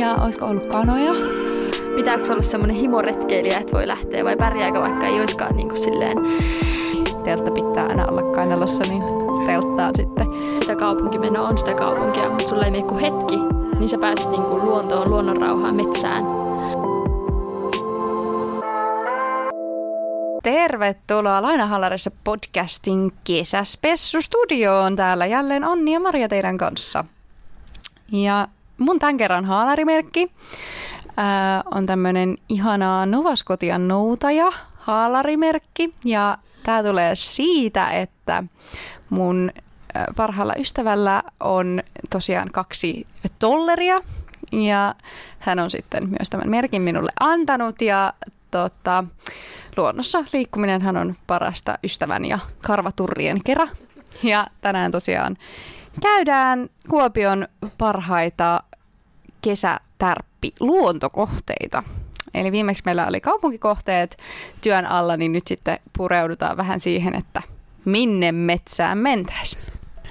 ja olisiko ollut kanoja. Pitääkö olla semmoinen himoretkeilijä, että voi lähteä vai pärjääkö vaikka ei olisikaan niin kuin silleen Teltta pitää aina olla kainalossa, niin telttaa sitten. sitä kaupunkimeno on sitä kaupunkia, mutta sulla ei mene kuin hetki, niin sä pääset niin kuin luontoon, luonnonrauhaan, metsään. Tervetuloa Lainahallarissa podcastin kesäspessustudioon. Täällä jälleen Anni ja Maria teidän kanssa. Ja mun tämän kerran haalarimerkki ää, on tämmönen ihana Novaskotian noutaja haalarimerkki. Ja tää tulee siitä, että mun parhaalla ystävällä on tosiaan kaksi tolleria. Ja hän on sitten myös tämän merkin minulle antanut ja tota, luonnossa liikkuminenhan on parasta ystävän ja karvaturrien kera. Ja tänään tosiaan käydään Kuopion parhaita kesätärppi luontokohteita. Eli viimeksi meillä oli kaupunkikohteet työn alla, niin nyt sitten pureudutaan vähän siihen, että minne metsään mentäisiin.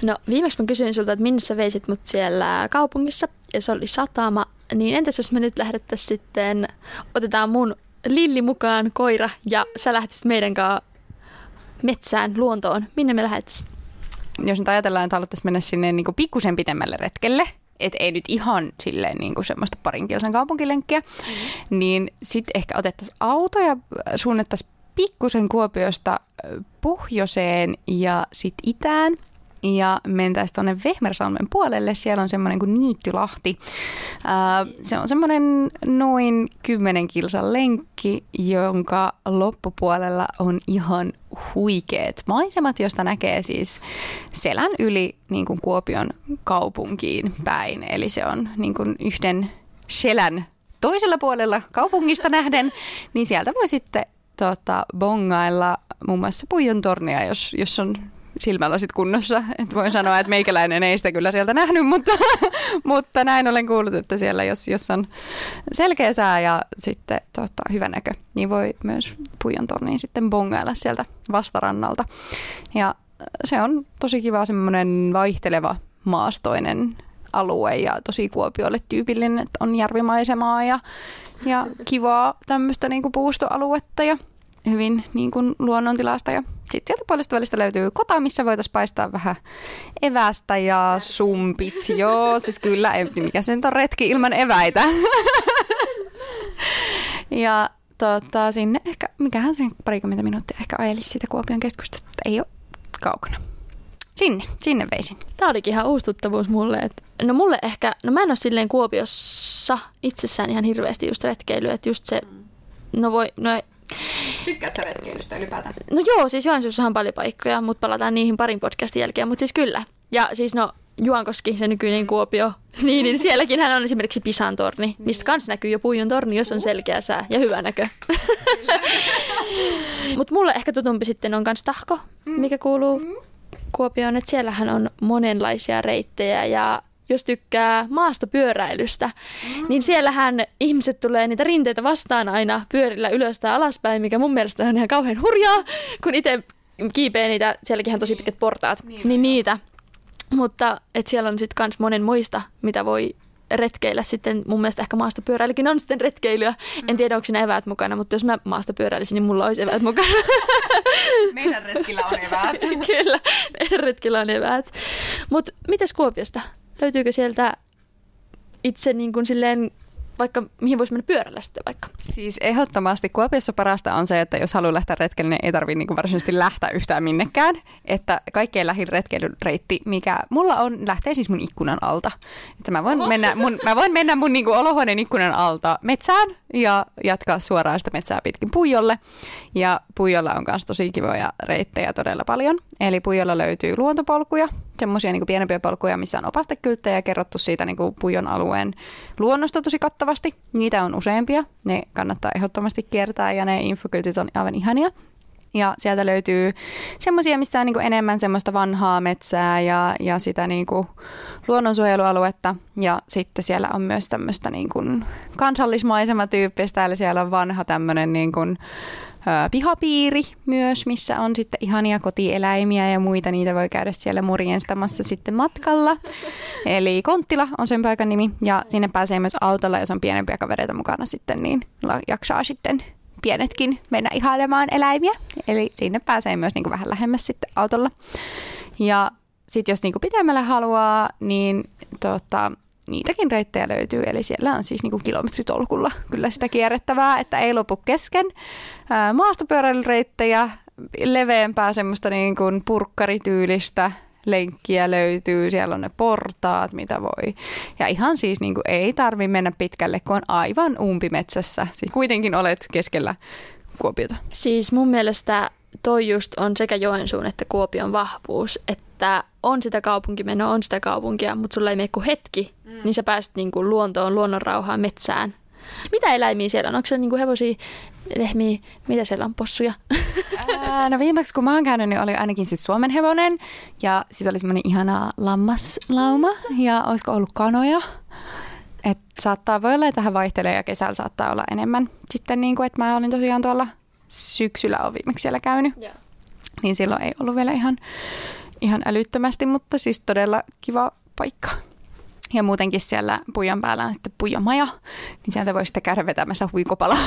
No viimeksi mä kysyin sulta, että minne sä veisit mut siellä kaupungissa ja se oli satama. Niin entäs jos me nyt lähdettäisiin sitten, otetaan mun Lilli mukaan, koira, ja sä lähtisit meidän kanssa metsään, luontoon. Minne me lähdettäisiin? Jos nyt ajatellaan, että haluttaisiin mennä sinne niin pikkusen pitemmälle retkelle, et ei nyt ihan silleen niin kuin semmoista parin kilsan kaupunkilenkkiä, mm-hmm. niin sitten ehkä otettaisiin auto ja suunnettaisiin pikkusen Kuopiosta ö, pohjoiseen ja sitten itään ja mentäisiin tuonne Vehmersalmen puolelle. Siellä on semmoinen kuin Niittylahti. Se on semmoinen noin 10 kilsan lenkki, jonka loppupuolella on ihan huikeet maisemat, josta näkee siis selän yli niin kuin Kuopion kaupunkiin päin. Eli se on niin kuin yhden selän toisella puolella kaupungista nähden, niin sieltä voi sitten tota, bongailla muun muassa Puijon tornia, jos, jos on silmälasit kunnossa. Et voin sanoa, että meikäläinen ei sitä kyllä sieltä nähnyt, mutta, mutta näin olen kuullut, että siellä jos, jos on selkeä sää ja sitten tota, hyvä näkö, niin voi myös Puijon torniin sitten bongailla sieltä vastarannalta. Ja se on tosi kiva semmoinen vaihteleva maastoinen alue ja tosi Kuopiolle tyypillinen, että on järvimaisemaa ja, ja kivaa tämmöistä niinku puustoaluetta ja hyvin niin kuin luonnontilasta. Ja sitten sieltä puolesta välistä löytyy kota, missä voitaisiin paistaa vähän evästä ja sumpit. Joo, siis kyllä, ei, mikä sen on retki ilman eväitä. ja tota, sinne ehkä, mikähän sen parikymmentä minuuttia ehkä ajelisi siitä Kuopion keskustasta, ei ole kaukana. Sinne, sinne veisin. Tämä olikin ihan uustuttavuus mulle. Että, no mulle ehkä, no mä en ole silleen Kuopiossa itsessään ihan hirveästi just retkeilyä, että just se, no voi, no Tykkäätkö retkeilystä ylipäätään? No joo, siis Joensuussa on paljon paikkoja, mutta palataan niihin parin podcastin jälkeen, mutta siis kyllä. Ja siis no Juankoski, se nykyinen Kuopio, niin, niin sielläkin hän on esimerkiksi Pisan torni, mistä kans näkyy jo Puijon torni, jos on selkeä sää ja hyvä näkö. mutta mulle ehkä tutumpi sitten on kans Tahko, mikä kuuluu Kuopioon, että siellähän on monenlaisia reittejä ja jos tykkää maastopyöräilystä, mm. niin siellähän ihmiset tulee niitä rinteitä vastaan aina pyörillä ylös tai alaspäin, mikä mun mielestä on ihan kauhean hurjaa, kun itse kiipee niitä, sielläkin on tosi pitkät portaat, niin, niin niitä. Mutta et siellä on sitten kans monen muista, mitä voi retkeillä sitten, mun mielestä ehkä maastopyöräilykin on sitten retkeilyä. Mm. En tiedä, onko siinä eväät mukana, mutta jos mä maastopyöräilisin, niin mulla olisi eväät mukana. Meidän retkillä on eväät. Kyllä, meidän retkillä on eväät. Mutta mitäs Kuopiosta? Löytyykö sieltä itse niin kuin silleen, vaikka mihin voisi mennä pyörällä sitten vaikka? Siis ehdottomasti Kuopiossa parasta on se, että jos haluaa lähteä retkelle, niin ei tarvitse niin varsinaisesti lähteä yhtään minnekään. Että kaikkein lähin retkeilyreitti, mikä mulla on, lähtee siis mun ikkunan alta. Että mä voin mennä mun, mä voin mennä mun niin kuin olohuoneen ikkunan alta metsään ja jatkaa suoraan sitä metsää pitkin Puijolle. Ja Puijolla on myös tosi kivoja reittejä todella paljon. Eli Puijolla löytyy luontopolkuja, semmoisia niin pienempiä polkuja, missä on opastekylttejä kerrottu siitä niin kuin Puijon alueen luonnosta tosi kattavasti. Niitä on useampia, ne kannattaa ehdottomasti kiertää ja ne infokyltit on aivan ihania. Ja sieltä löytyy semmoisia, missä on niin enemmän semmoista vanhaa metsää ja, ja sitä niin kuin luonnonsuojelualuetta. Ja sitten siellä on myös tämmöistä niin kuin kansallismaisematyyppistä, eli siellä on vanha tämmöinen niin kuin pihapiiri myös, missä on sitten ihania kotieläimiä ja muita. Niitä voi käydä siellä morjenstamassa sitten matkalla. Eli Konttila on sen paikan nimi ja sinne pääsee myös autolla, jos on pienempiä kavereita mukana sitten, niin jaksaa sitten pienetkin mennä ihailemaan eläimiä. Eli sinne pääsee myös niin kuin vähän lähemmäs sitten autolla. Ja sitten jos niin kuin pitemmälle haluaa, niin tota, niitäkin reittejä löytyy. Eli siellä on siis niin kuin kilometritolkulla kyllä sitä kierrettävää, että ei lopu kesken. Maastopyöräilyreittejä, leveämpää semmoista niin kuin purkkarityylistä lenkkiä löytyy, siellä on ne portaat, mitä voi. Ja ihan siis niin kuin ei tarvi mennä pitkälle, kun on aivan umpimetsässä. Siis kuitenkin olet keskellä Kuopiota. Siis mun mielestä toi just on sekä Joensuun että Kuopion vahvuus, että on sitä kaupunkimenoa, on sitä kaupunkia, mutta sulla ei mene kuin hetki, mm. niin sä pääset niin kuin luontoon, luonnonrauhaan, metsään. Mitä eläimiä siellä on? Onko siellä niin kuin hevosia, lehmiä, mitä siellä on, possuja? Ää, no viimeksi kun mä oon käynyt, niin oli ainakin siis Suomen hevonen ja sitten oli semmoinen ihana lammaslauma ja olisiko ollut kanoja. Et saattaa, voi olla, että tähän vaihtelee ja kesällä saattaa olla enemmän. Sitten niin kuin, että mä olin tosiaan tuolla syksyllä on viimeksi siellä käynyt. Yeah. Niin silloin ei ollut vielä ihan, ihan älyttömästi, mutta siis todella kiva paikka. Ja muutenkin siellä pujan päällä on sitten pujamaja, niin sieltä voi sitten käydä vetämässä huikopala,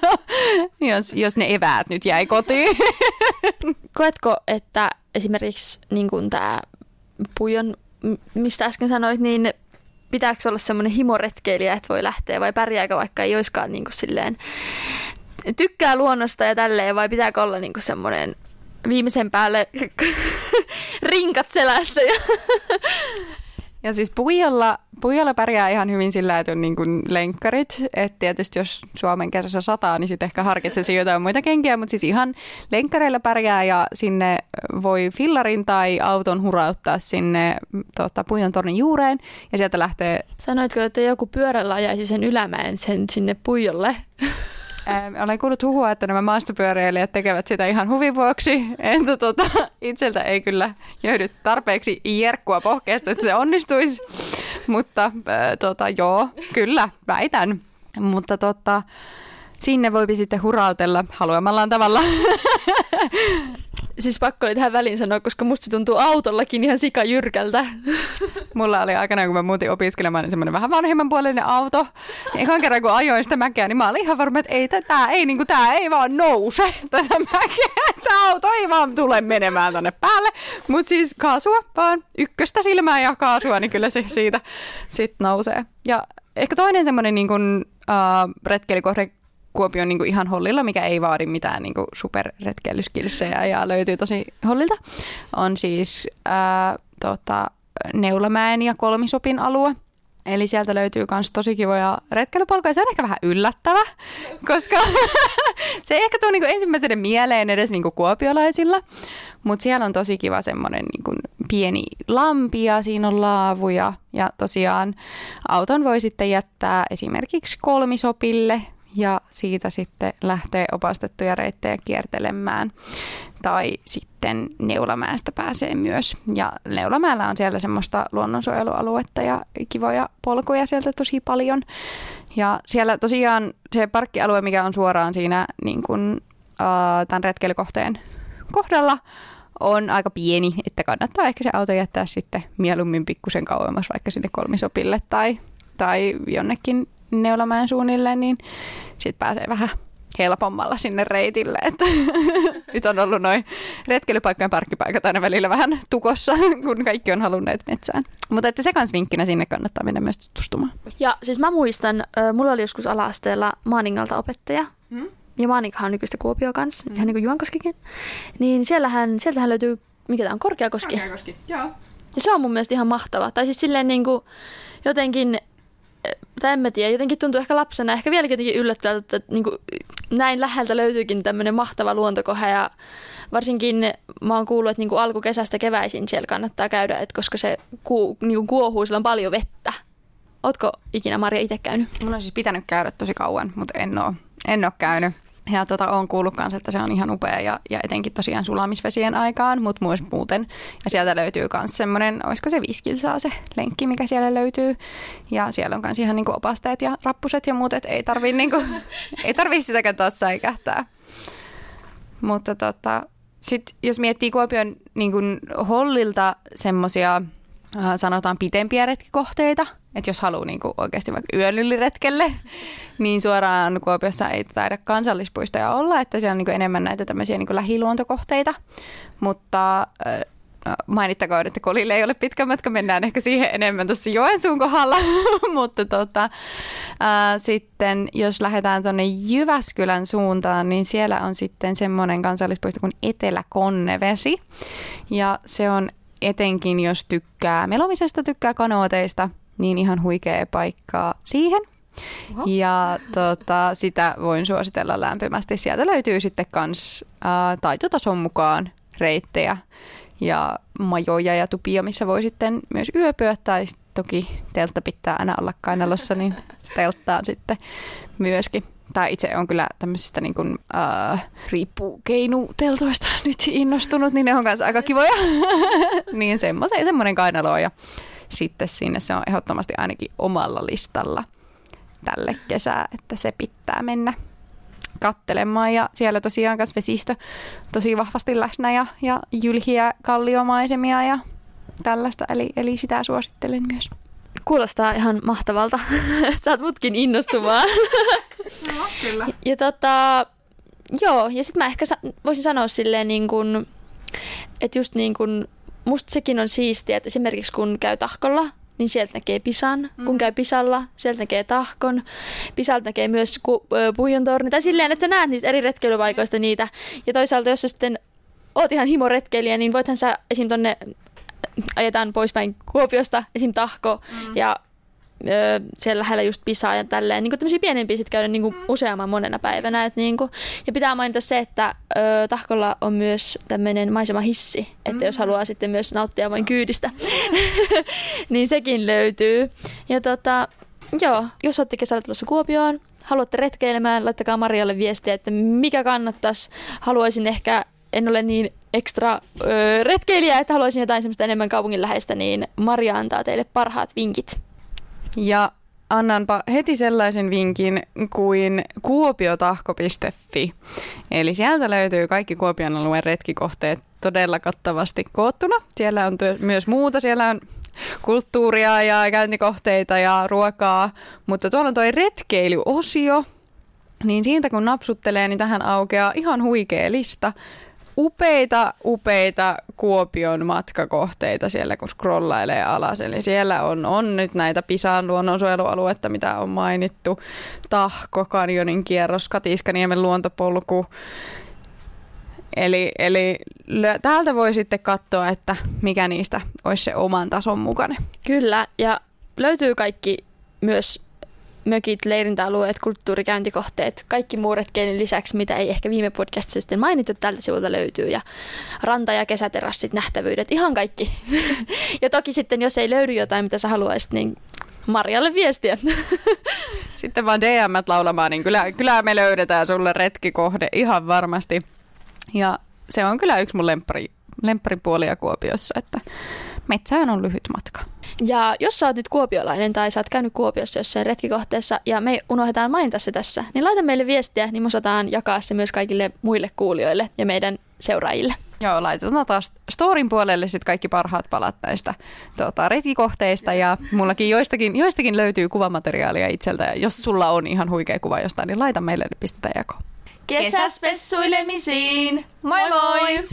jos, jos ne eväät nyt jäi kotiin. Koetko, että esimerkiksi niin tämä pujon, mistä äsken sanoit, niin pitääkö olla semmoinen himoretkeilijä, että voi lähteä vai pärjääkö vaikka ei olisikaan niin kuin silleen tykkää luonnosta ja tälleen, vai pitääkö olla niinku semmoinen viimeisen päälle rinkat selässä? Ja, ja siis puijalla, puijalla pärjää ihan hyvin sillä, että on niin kuin lenkkarit. Että tietysti jos Suomen kesässä sataa, niin sitten ehkä harkitsisi jotain muita kenkiä. Mutta siis ihan lenkkareilla pärjää ja sinne voi fillarin tai auton hurauttaa sinne tota, puijon tornin juureen. Ja sieltä lähtee... Sanoitko, että joku pyörällä ajaisi sen ylämäen sen sinne puijolle? Olen kuullut huhua, että nämä maastopyöräilijät tekevät sitä ihan huvin vuoksi. Entä tota, itseltä ei kyllä jöydy tarpeeksi jerkkua pohkeesta, että se onnistuisi. Mutta äh, tota, joo, kyllä, väitän. Mutta tota, sinne voi sitten hurautella haluamallaan tavalla. Siis pakko oli tähän väliin sanoa, koska musta se tuntuu autollakin ihan sika jyrkältä. Mulla oli aikana, kun mä muutin opiskelemaan, niin semmoinen vähän vanhemman puolinen auto. Ja ekan kerran, kun ajoin sitä mäkeä, niin mä olin ihan varma, että ei, tää, ei, niin kuin, tää ei vaan nouse tätä mäkeä. Tämä auto ei vaan tule menemään tänne päälle. Mutta siis kaasua vaan, ykköstä silmää ja kaasua, niin kyllä se siitä sit nousee. Ja ehkä toinen semmoinen niin kuin, retkeilikohde Kuopion niin kuin ihan hollilla, mikä ei vaadi mitään niin superretkeilyskilsejä ja löytyy tosi hollilta, on siis ää, tota, Neulamäen ja Kolmisopin alue. Eli sieltä löytyy myös tosi kivoja retkeilypolkuja. Se on ehkä vähän yllättävä, koska se ei ehkä tule niinku ensimmäisenä mieleen edes niinku kuopiolaisilla. Mutta siellä on tosi kiva semmoinen niinku pieni lampi ja siinä on laavuja. Ja tosiaan auton voi sitten jättää esimerkiksi kolmisopille siitä sitten lähtee opastettuja reittejä kiertelemään. Tai sitten Neulamäestä pääsee myös. Ja Neulamäellä on siellä semmoista luonnonsuojelualuetta ja kivoja polkuja sieltä tosi paljon. Ja siellä tosiaan se parkkialue, mikä on suoraan siinä niin kuin, uh, tämän retkeilykohteen kohdalla, on aika pieni, että kannattaa ehkä se auto jättää sitten mieluummin pikkusen kauemmas vaikka sinne kolmisopille tai, tai jonnekin Neulamäen suunnilleen, niin sitten pääsee vähän helpommalla sinne reitille. Että nyt on ollut noin retkeilypaikkojen parkkipaikat aina välillä vähän tukossa, kun kaikki on halunneet metsään. Mutta että se kans vinkkinä sinne kannattaa mennä myös tutustumaan. Ja siis mä muistan, mulla oli joskus ala-asteella Maaningalta opettaja, hmm? ja Maaninkahan on nykyistä Kuopio kanssa, hmm. ihan niin kuin Juankoskikin. Niin siellähän, sieltähän löytyy, mikä tämä on, Korkeakoski. Korkeakoski, joo. Ja se on mun mielestä ihan mahtava. Tai siis silleen niin kuin jotenkin tai en mä tiedä, jotenkin tuntuu ehkä lapsena, ehkä vieläkin jotenkin yllättävältä, että niin kuin, näin läheltä löytyykin tämmöinen mahtava luontokohe ja varsinkin mä oon kuullut, että niin kuin alkukesästä keväisin siellä kannattaa käydä, että koska se ku, niin kuin kuohuu, sillä on paljon vettä. Ootko ikinä Maria itse käynyt? Mulla on siis pitänyt käydä tosi kauan, mutta en oo, en oo käynyt. Ja tota, on kuullut kanssa, että se on ihan upea ja, ja etenkin tosiaan sulamisvesien aikaan, mutta myös muuten. Ja sieltä löytyy myös semmoinen, olisiko se viskilsaa se lenkki, mikä siellä löytyy. Ja siellä on myös ihan niinku opasteet ja rappuset ja muut, että ei tarvii, niinku, ei tarvii sitäkään taas säikähtää. Mutta tota, sit jos miettii Kuopion niin Hollilta semmoisia äh, sanotaan pitempiä retkikohteita, että jos haluaa niin oikeasti vaikka yön yli retkelle, niin suoraan Kuopiossa ei taida kansallispuistoja olla, että siellä on niin enemmän näitä tämmöisiä niin lähiluontokohteita. Mutta No, mainittakoon, että Kolille ei ole pitkä matka, mennään ehkä siihen enemmän tuossa Joensuun kohdalla, mutta tota, ää, sitten jos lähdetään tuonne Jyväskylän suuntaan, niin siellä on sitten semmoinen kansallispuisto kuin Etelä-Konnevesi ja se on etenkin, jos tykkää melomisesta, tykkää kanooteista, niin ihan huikea paikkaa siihen. Oho. Ja tota, sitä voin suositella lämpimästi. Sieltä löytyy sitten kans ää, taitotason mukaan reittejä ja majoja ja tupia, missä voi sitten myös yöpyä tai toki teltta pitää aina olla kainalossa, niin telttaan sitten myöskin. Tai itse on kyllä tämmöisistä niin kuin, äh, riippuu keinuteltoista nyt innostunut, niin ne on kanssa aika kivoja. niin semmoinen kainalo ja sitten sinne se on ehdottomasti ainakin omalla listalla tälle kesää, että se pitää mennä kattelemaan ja siellä tosiaan myös vesistö tosi vahvasti läsnä ja, ja jylhiä kalliomaisemia ja tällaista, eli, eli sitä suosittelen myös. Kuulostaa ihan mahtavalta. Saat mutkin innostumaan. no, kyllä. Ja tota, joo, ja sitten mä ehkä voisin sanoa silleen niin kuin, että just niin kuin, musta sekin on siistiä, että esimerkiksi kun käy tahkolla, niin sieltä näkee Pisan. Mm. Kun käy Pisalla, sieltä näkee Tahkon. Pisalta näkee myös ku, Puijon torni. Tai silleen, että sä näet niistä eri retkeilypaikoista niitä. Ja toisaalta, jos sä sitten oot ihan himoretkeilijä, niin voithan sä esim. tonne ajetaan poispäin Kuopiosta, esim. Tahko mm. ja öö, siellä lähellä just pisaa ja tälleen. Niin tämmöisiä pienempiä sitten käydä niin kuin useamman monena päivänä. Et niin kuin, ja pitää mainita se, että öö, Tahkolla on myös tämmöinen maisemahissi, että mm. jos haluaa sitten myös nauttia vain kyydistä, niin sekin löytyy. Ja tota, joo, jos olette kesällä tulossa Kuopioon, haluatte retkeilemään, laittakaa Marialle viestiä, että mikä kannattaisi. Haluaisin ehkä en ole niin ekstra öö, retkeilijä, että haluaisin jotain semmoista enemmän kaupunginläheistä, niin Maria antaa teille parhaat vinkit. Ja annanpa heti sellaisen vinkin kuin kuopiotahko.fi. Eli sieltä löytyy kaikki Kuopion alueen retkikohteet todella kattavasti koottuna. Siellä on työ, myös muuta, siellä on kulttuuria ja käyntikohteita ja ruokaa, mutta tuolla on toi retkeilyosio, niin siitä kun napsuttelee, niin tähän aukeaa ihan huikea lista upeita, upeita Kuopion matkakohteita siellä, kun scrollailee alas. Eli siellä on, on nyt näitä Pisaan luonnonsuojelualuetta, mitä on mainittu. Tahko, Kanjonin kierros, Katiskaniemen luontopolku. Eli, eli täältä voi sitten katsoa, että mikä niistä olisi se oman tason mukainen. Kyllä, ja löytyy kaikki myös mökit, leirintäalueet, kulttuurikäyntikohteet, kaikki muu lisäksi, mitä ei ehkä viime podcastissa sitten mainittu, tältä sivulta löytyy. Ja ranta- ja kesäterassit, nähtävyydet, ihan kaikki. ja toki sitten, jos ei löydy jotain, mitä sä haluaisit, niin Marjalle viestiä. Sitten vaan DM laulamaan, niin kyllä, kyllä me löydetään sulle retkikohde ihan varmasti. Ja se on kyllä yksi mun lemppari, lempparipuolia Kuopiossa, että metsään on lyhyt matka. Ja jos sä oot nyt kuopiolainen tai sä oot käynyt Kuopiossa jossain retkikohteessa ja me unohdetaan mainita se tässä, niin laita meille viestiä, niin me osataan jakaa se myös kaikille muille kuulijoille ja meidän seuraajille. Joo, laitetaan taas storin puolelle sitten kaikki parhaat palat näistä tuota, retkikohteista ja mullakin joistakin, joistakin löytyy kuvamateriaalia itseltä ja jos sulla on ihan huikea kuva jostain, niin laita meille, niin pistetään jakoon. Kesäspessuilemisiin! Moi moi!